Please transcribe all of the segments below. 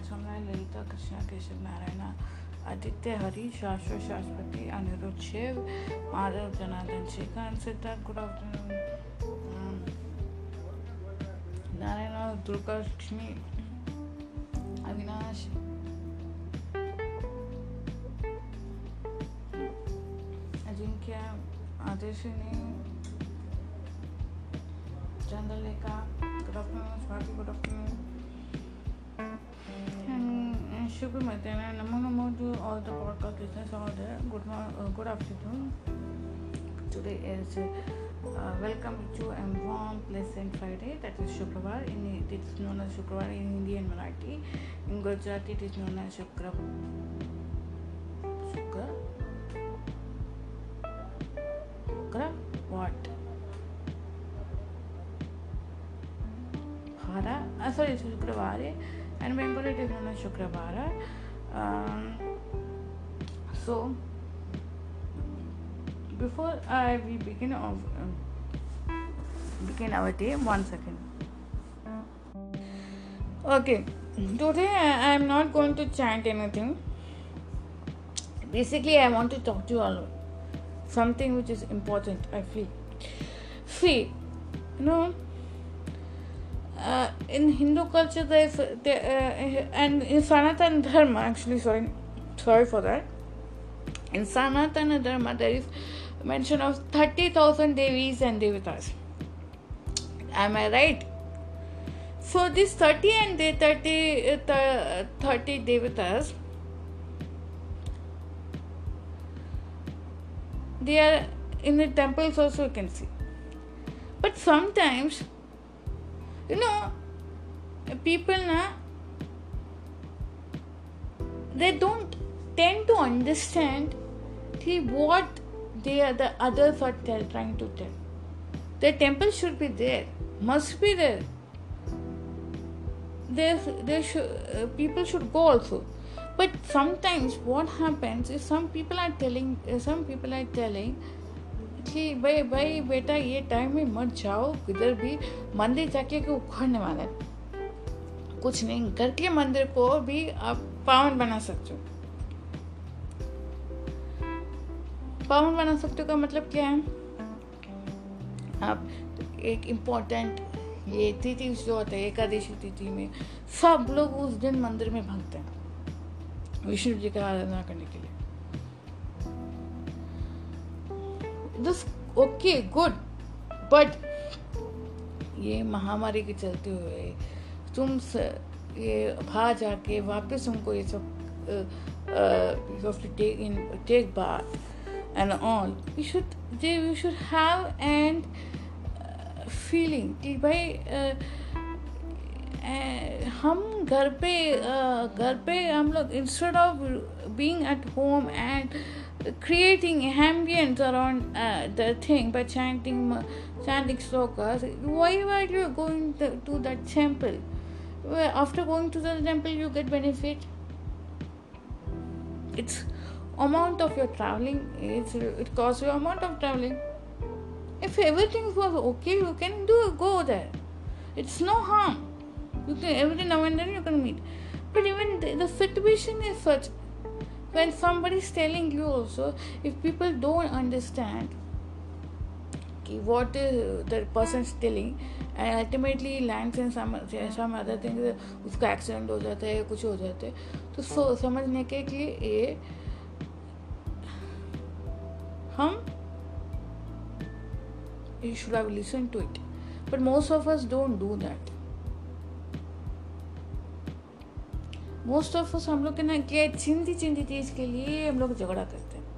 राजकमला Lalita Krishna, Keshav Narayan, Aditya, Hari, Shashwat, Shashwati, Anirudh, Shiv, Madhav, Janardan, Shrikant, Siddharth good afternoon Narayan Durga Lakshmi, Avinash. Ajinkya Adarshini Chandralekha good afternoon Swati good afternoon Namo Namo to all the podcast listeners out there good morning uh, good afternoon today is uh, welcome to a warm pleasant Friday that is Shukravar in it is known as Shukravar in Indian Marathi in Gujarati it is known as Shukra Shukravara. Um, so, before I we begin of um, begin our day, one second. Okay, today I am not going to chant anything. Basically, I want to talk to you all something which is important. I feel. See, you know uh, in Hindu culture, there is there, uh, and in Sanatana Dharma, actually, sorry, sorry for that. In Sanatana Dharma, there is mention of thirty thousand devis and devatas. Am I right? So these thirty and the 30, uh, 30 devatas, they are in the temples also you can see. But sometimes you know people na they don't tend to understand see what they are the others are tell, trying to tell. The temple should be there must be there. There there should uh, people should go also. But sometimes what happens is some people are telling uh, some people are telling कि भाई भाई, बेटा, ये time में मत जाओ, किधर भी मंदिर जाके के उखड़ने वाला है कुछ नहीं, घर के मंदिर को भी आप पावन बना सकते हो। पावन बना सकते हो का मतलब क्या है? आप एक इम्पोर्टेंट ये तिथि जो होता है, एकादशी तिथि में सब लोग उस दिन मंदिर में भागते हैं। विष्णु जी का आराधना करने के लिए। दिस ओके गुड बट ये महामारी के चलते हुए तुम ये बाहर जाके वापस उनको ये सब you to take in take bath and all you should they you should have and feeling कि भाई हम घर पे घर पे हम लोग instead of being at home and creating ambience around uh, the thing by chanting chanting slokas. Why are you going to, to that temple? Well, after going to the temple you get benefit. It's amount of your traveling it's, it costs you amount of traveling. If everything was okay you can do go there. It's no harm. You can every now and then you can meet. But even the, the situation is such when somebody is telling you also if people don't understand okay, what is the person is telling and ultimately lands in some some other thing उसका accident हो जाता है कुछ हो जाता है तो सो समझने के लिए ये हम you should have listened to it but most of us don't do that most of us हम लोग के ना क्या चिंती चिंती चीज़ के लिए हम लोग झगड़ा करते हैं।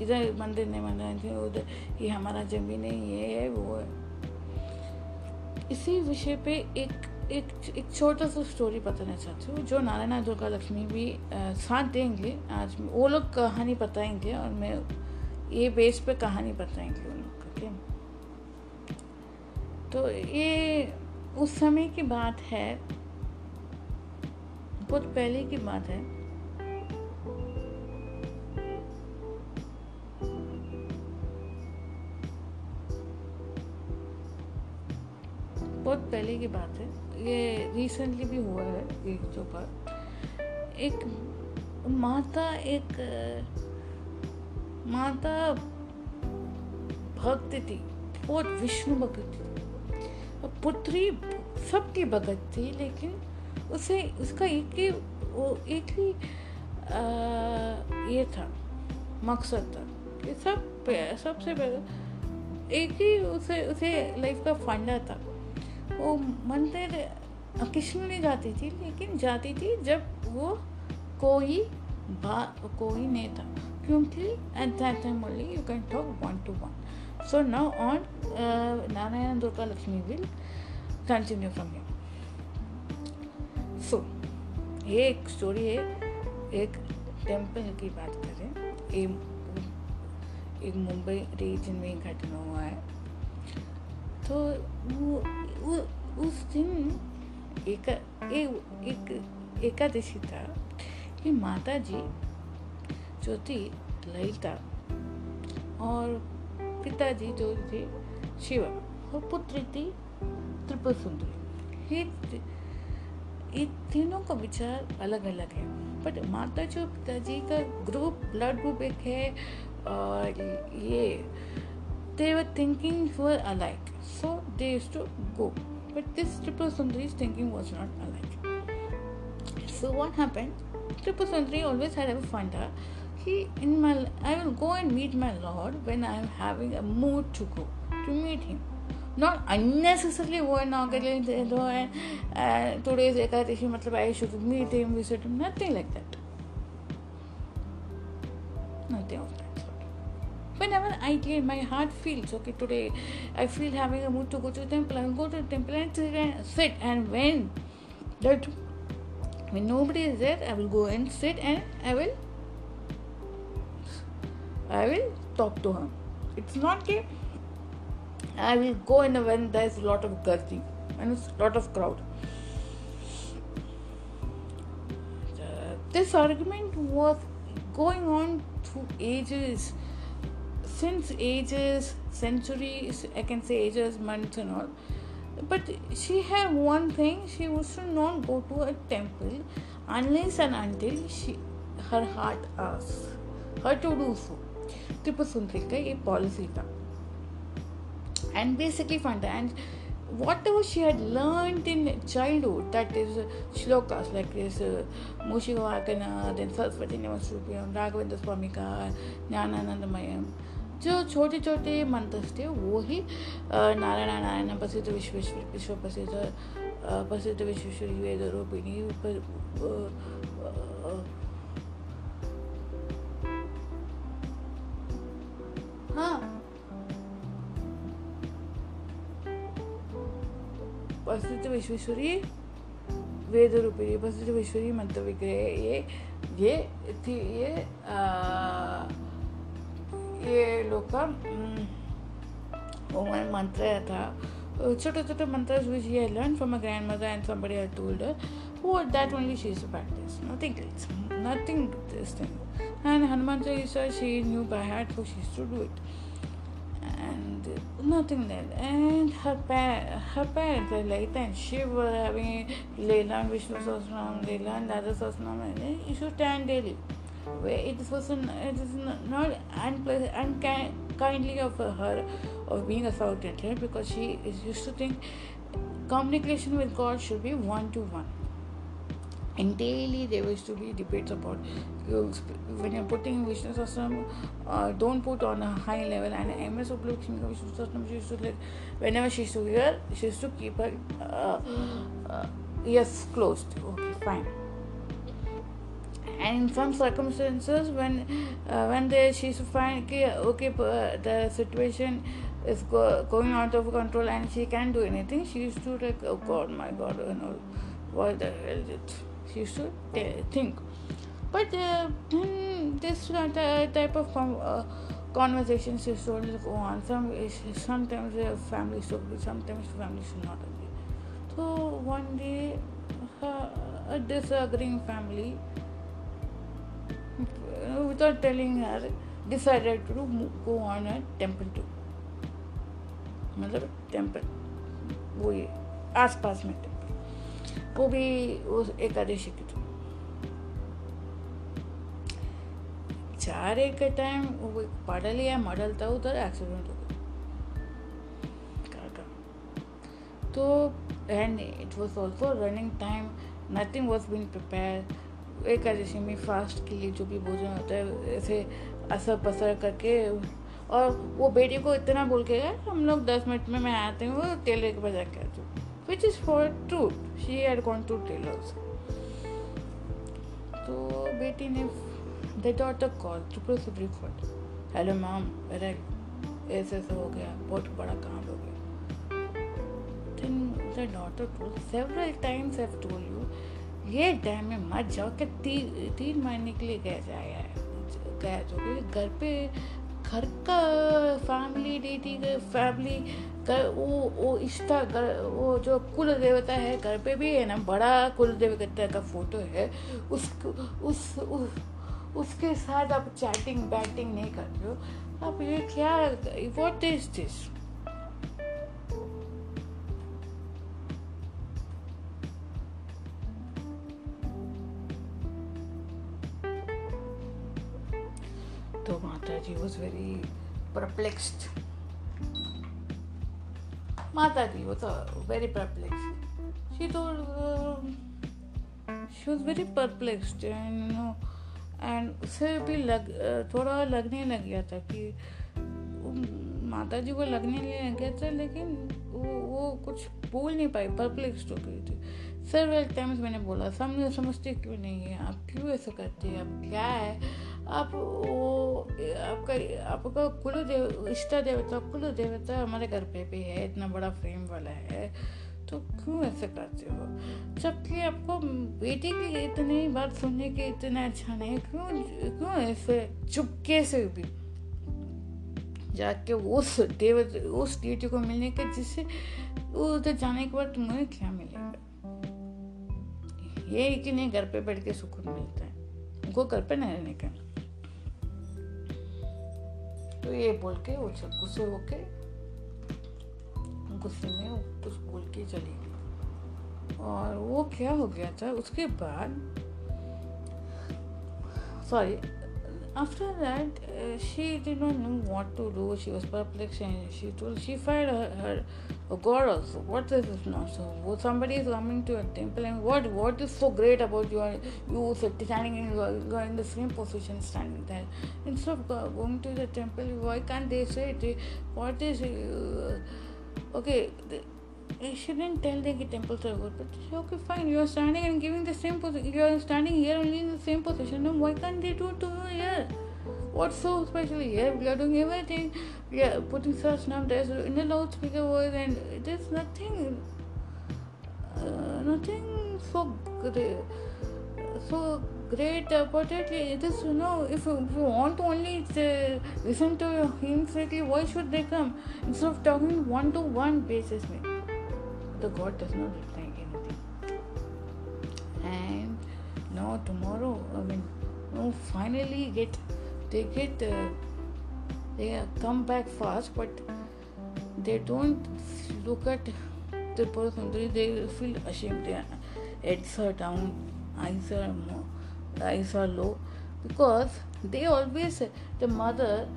इधर मंदिर नहीं बन थे उधर ये हमारा ज़मीन है ये है वो है। इसी विषय पे एक एक एक छोटा सा स्टोरी बताना चाहती हूँ जो नारायण दुर्गा लक्ष्मी भी आ, साथ देंगे। आज वो लोग कहानी बताएँगे और मैं ये बेस पे कहानी बताएँगे उन लोग का तो ये उस समय की बात है बहुत पहले की बात है। बहुत पहले की बात है। ये रिसेंटली भी हुआ है एक जो पर एक माता एक, माता भक्त थी, बहुत विष्णु भक्त थी। पुत्री सबकी भगत थी, लेकिन उसे उसका एक ही वो एक ही आ, ये था मकसद था ये सब सबसे पहले एक ही उसे उसे लाइफ का फंडा था। वो मंदिर कृष्ण नहीं जाती थी लेकिन जाती थी जब वो कोई बात कोई नहीं था क्योंकि at that time only you can talk one to one so now on Narayan Durga Lakshmi will continue from here ये एक स्टोरी है एक टेंपल की बात करें एक मुंबई रीजन में घटना हुआ है। तो वो, वो उस दिन एक एक एकादशी था। कि माता जी जो थी ललिता और पिताजी जो थे शिवा और पुत्री थी त्रिपुर सुंदरी। ये ये तीनों का विचार अलग अलग है। बट माता जो पिताजी का ग्रुप, ब्लड ग्रुप एक है और ये they were thinking for alike so they is to go but this Tripura Sundari thinking was not alike so what happen Tripura Sundari always had find fund कि in my I will go and meet my lord when I am having a mood to go to meet him not unnecessarily go and door and uh, today's ekadashi matlab i should nothing like that nothing of that whenever I get my heart feels okay today, I feel having a mood to go to the temple. I will go to the temple and sit and when that when nobody is there, I will go and sit and I will I will talk to her. It's not that I will go in when there's a lot of gardi and a lot of crowd. Uh, this argument was going on through ages since ages, centuries, I can say ages, months, and all. But she had one thing: she used to not go to a temple unless and until she her heart asks her to do so. Tripusundri का ये policy था. And basically fun and whatever she had learned in childhood, that is uh, shlokas like this uh, Mushivakana, then Saraswati Namasrupyam, Raghavendra Swamika, Jnananandamayam. जो छोटे छोटे मंत्र थे वो ही नारायण नारायण प्रसिद्ध विश्व विश्व प्रसिद्ध प्रसिद्ध विश्वेश्वरी वेद रूपिणी विश्वेश्वरी वेद रूपी बसिष्ठ विश्वरी मंत्र विग्रह ये ये थी ये आ, ये लोग का वो मैं मंत्र था। छोटे छोटे मंत्र विच ये learn from a grand mother and somebody are told वो that only she is practice nothing it's nothing this thing and Hanuman Chalisa she knew by heart for she to do it and nothing then. And her pa- her parents like and She was having Leela and Vishnu Sahasranam Leela and other Sahasranam and to stand daily where it was it is not unpleasant, unkindly of her of being a South Indian because she is used to think communication with God should be one to one. And daily there used to be debates about when you're putting Vishnu Sahasranam, uh, don't put on a high level. And MS Uplukshmi Vishnu Sahasranam, she used to like, whenever she used to hear, she used to keep her uh, uh, ears closed. Okay, fine and in some circumstances when uh, when they she's find okay, okay the situation is go, going out of control and she can't do anything she used to like oh god my god you know what the hell is it she used to t- think but uh, this type of uh, conversations is to go on some sometimes the family should be sometimes family should not agree so one day uh, a disagreeing family without telling her, decided to go on a temple tour. मतलब temple वो ये आस पास में temple वो भी उस एकादशी की थी चार एक के टाइम वो पढ़ लिया, मॉडल था, उधर एक्सीडेंट हो गया। तो and it was also running time nothing was been prepare Ekadashi में फास्ट के लिए जो भी भोजन होता है, ऐसे असर पसर करके, और वो बेटी को इतना बोल के गया, हम लोग दस मिनट में मैं आते हैं वो टेलर के जाके आती हूँ। Which is for true she had gone to tailors तो बेटी ने दे the call to supreme court hello ma'am मेरा ऐसे ऐसा हो गया. बहुत बड़ा काम हो गया. Then the daughter told several times I've told you ये टाइम में मत जाओ कि ती, तीन महीने के लिए गया जाया है. गया जो घर पे घर का फैमिली डेटी का फैमिली घर वो वो इष्टा घर वो जो कुल देवता है घर पे भी है ना बड़ा कुल देवता का फ़ोटो है. उस उस, उस उसके साथ आप चैटिंग बैटिंग नहीं कर रहे हो। आप ये क्या वॉट इज़ दिस तो माता जी वॉज़ वेरी परप्लेक्स्ड माता जी वो तो वेरी परप्लेक्स शी तो she was very perplexed and you know and उसे भी लग थोड़ा लगने लग गया था कि माता जी को लगने लग गया था, लेकिन वो वो कुछ बोल नहीं पाई परप्लेक्स हो गई थी। वेल टाइम्स मैंने बोला समझ समझते क्यों नहीं है? आप क्यों ऐसा करते हैं? आप क्या है? आप, वो, आपका आपका कुल देव इष्ट देवता कुल देवता हमारे घर पे भी है, इतना बड़ा फ्रेम वाला है। तो क्यों ऐसे करते हो जबकि आपको बेटी की इतनी बात सुनने के इतना अच्छा नहीं, क्यों क्यों ऐसे चुपके से भी जाके उस देव उस बेटी को मिलने के जिससे उधर जाने के बाद तुम्हें क्या मिलेगा? ये कि नहीं, घर पे बैठ के सुकून मिलता है। उनको घर पे नहीं रहने का। तो ये बोल के वो गुस्से होके गुस्से में वो कुछ बोल के चली गई और वो क्या हो गया था उसके बाद sorry uh, not know what to do she was perplexed and she told she fired her, her a god also what is this now so somebody is coming to a temple and what what is so great about you you standing in you are in the same position standing there instead of going to the temple why can't they say it what is uh, okay the, she didn't tell the temples are good, but okay, fine. You are standing and giving the same position. You are standing here only in the same position. Now, why can't they do it to here? What's so special here? We are doing everything. We are putting such numbers in the loudspeaker voice, and it is nothing, uh, nothing so great, so great about it. It is, you know, if you, if you want to only say, listen to him strictly, why should they come? Instead of talking one to one basis, the God does not reply anything. And now tomorrow, I mean, no, finally get they get uh, they come back fast, but they don't look at the person. They feel ashamed. Their heads are down, eyes are more eyes are low because they always the mother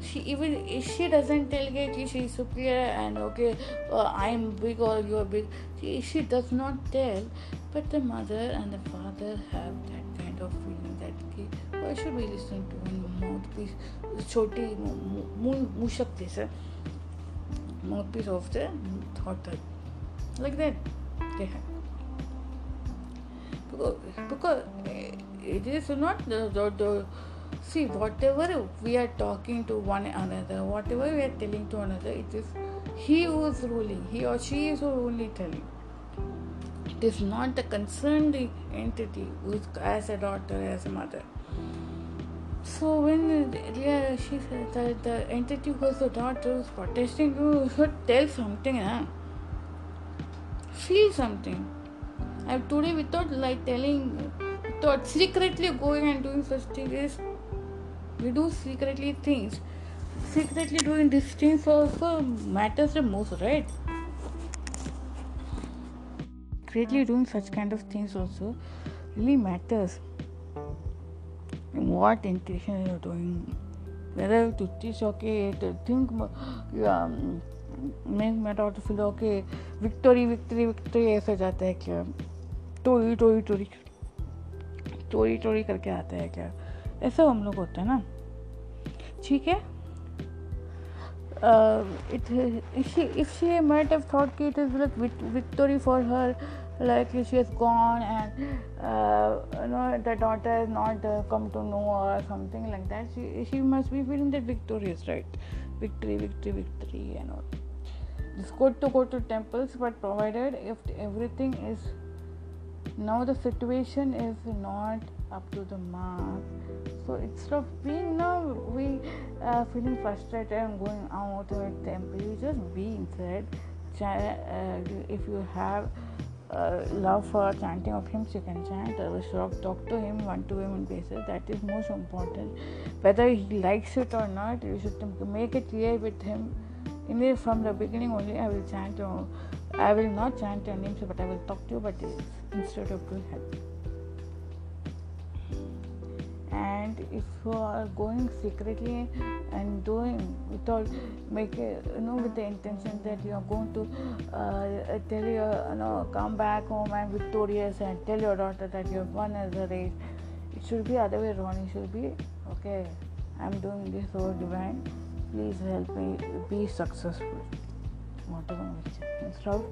she even if she doesn't tell that she is superior and okay uh, i'm big or you're big. She, she does not tell. But the mother and the father have that kind of feeling that okay, why should we listen to one mouthpiece choti mushak this mouthpiece of the thought like that they have. Because, because it is not the, the, the see whatever we are talking to one another whatever we are telling to another it is he who is ruling he or she is only telling. It is not the concerned entity who is as a daughter as a mother. So when yeah, she said that the entity who is the daughter is protesting you should tell something huh? feel something. And today without like telling thought secretly going and doing such things is we do secretly things secretly doing these things also matters the most right secretly doing such kind of things also really matters what intention you're doing whether to teach okay to think um, make matter to feel okay victory victory victory ऐसा जाता है क्या टोरी टोरी टोरी चोरी चोरी करके आते हैं क्या? ऐसे हम लोग होते हैं ना। ठीक है? If she might have thought कि it is like victory for her like she is gone and no the daughter is not come to know और something like that she must be feeling that victorious right victory victory victory and all this to go to temples but provided if everything is now the situation is not up to the mark. So instead of being now we uh, feeling frustrated and going out to a temple. You just be inside. Uh, if you have uh, love for chanting of hymns you can chant. Or talk to him one to one basis. That is most important. Whether he likes it or not you should make it clear with him. In from the beginning only i will chant or i will not chant your names but i will talk to you but instead of doing help and if you are going secretly and doing without making you know with the intention that you are going to uh, tell your you know come back home and victorious and tell your daughter that you have won as a race it should be other way around it should be okay i'm doing this so divine. Please help me be successful. Whatever instead of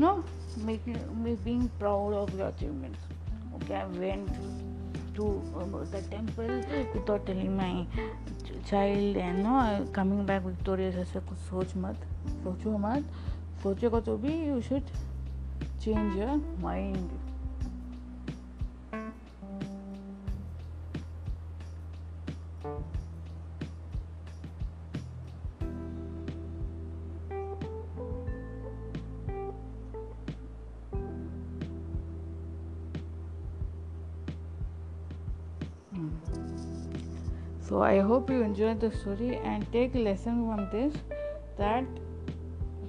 no making me being proud of your achievements okay i went to uh, the temple without telling my child and no coming back victorious ऐसे कुछ सोच मत सोचो मत सोचेगा तो भी you should change your mind so, i hope you enjoyed the story and take lesson from this, that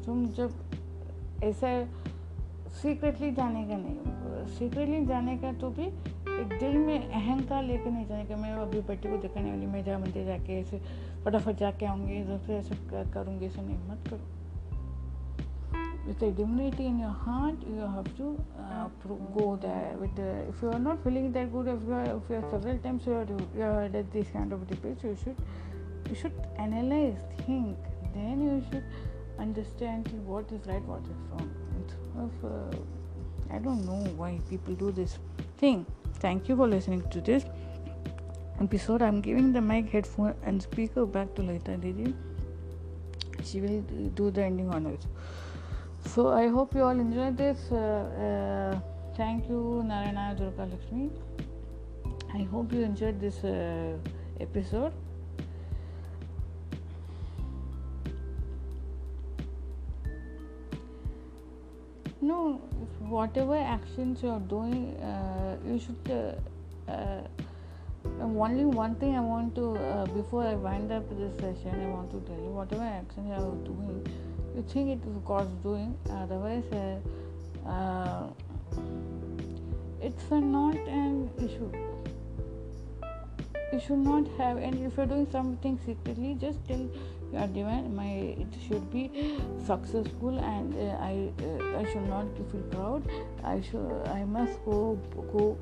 तुम जब ऐसा सीक्रेटली जाने का नहीं सीक्रेटली जाने का तो भी एक दिल में अहंकार लेकर नहीं जाने का, मैं अभी बेटी को देखने वाली मैं जा मंदिर जाके ऐसे फटाफट जाके आऊँगी ऐसे करूँगी, ऐसे नहीं, मत करो। With a divinity in your heart you have to uh, go there with the, if you are not feeling that good if you are, if you are several times you are, you are at this kind of debates you should you should analyze think then you should understand what is right what is wrong. If, uh, i don't know why people do this thing. Thank you for listening to this episode. I'm giving the mic headphone and speaker back to Lita Didi. She will do the ending on it so i hope you all enjoyed this. Uh, uh, thank you narayana durga lakshmi i hope you enjoyed this uh, episode. No whatever actions you are doing uh, you should uh, uh, only one thing i want to before i wind up this session i want to tell you whatever actions you are doing you think it is God's doing, otherwise, uh, uh, it's not an issue. You should not have, and if you're doing something secretly, just tell your divine, my it should be successful, and uh, I uh, I should not feel proud. I should I must go go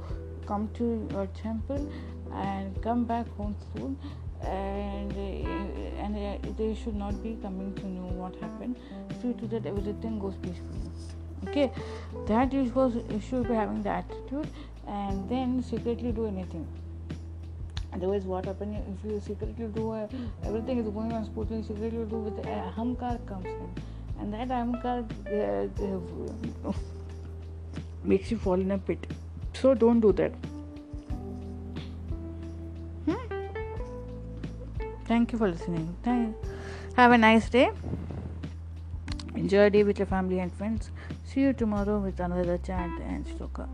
come to your temple and come back home soon and and they should not be coming to know what happened. See to that everything goes peacefully. Okay? That you should be having the attitude and then secretly do anything. Otherwise what happens if you secretly do uh, everything is going on smoothly secretly do with uh, ahamkar comes in. And that ahamkar uh, uh, makes you fall in a pit. So don't do that Thank you for listening. Thank Have a nice day. Enjoy a day with your family and friends. See you tomorrow with another chat and stoker.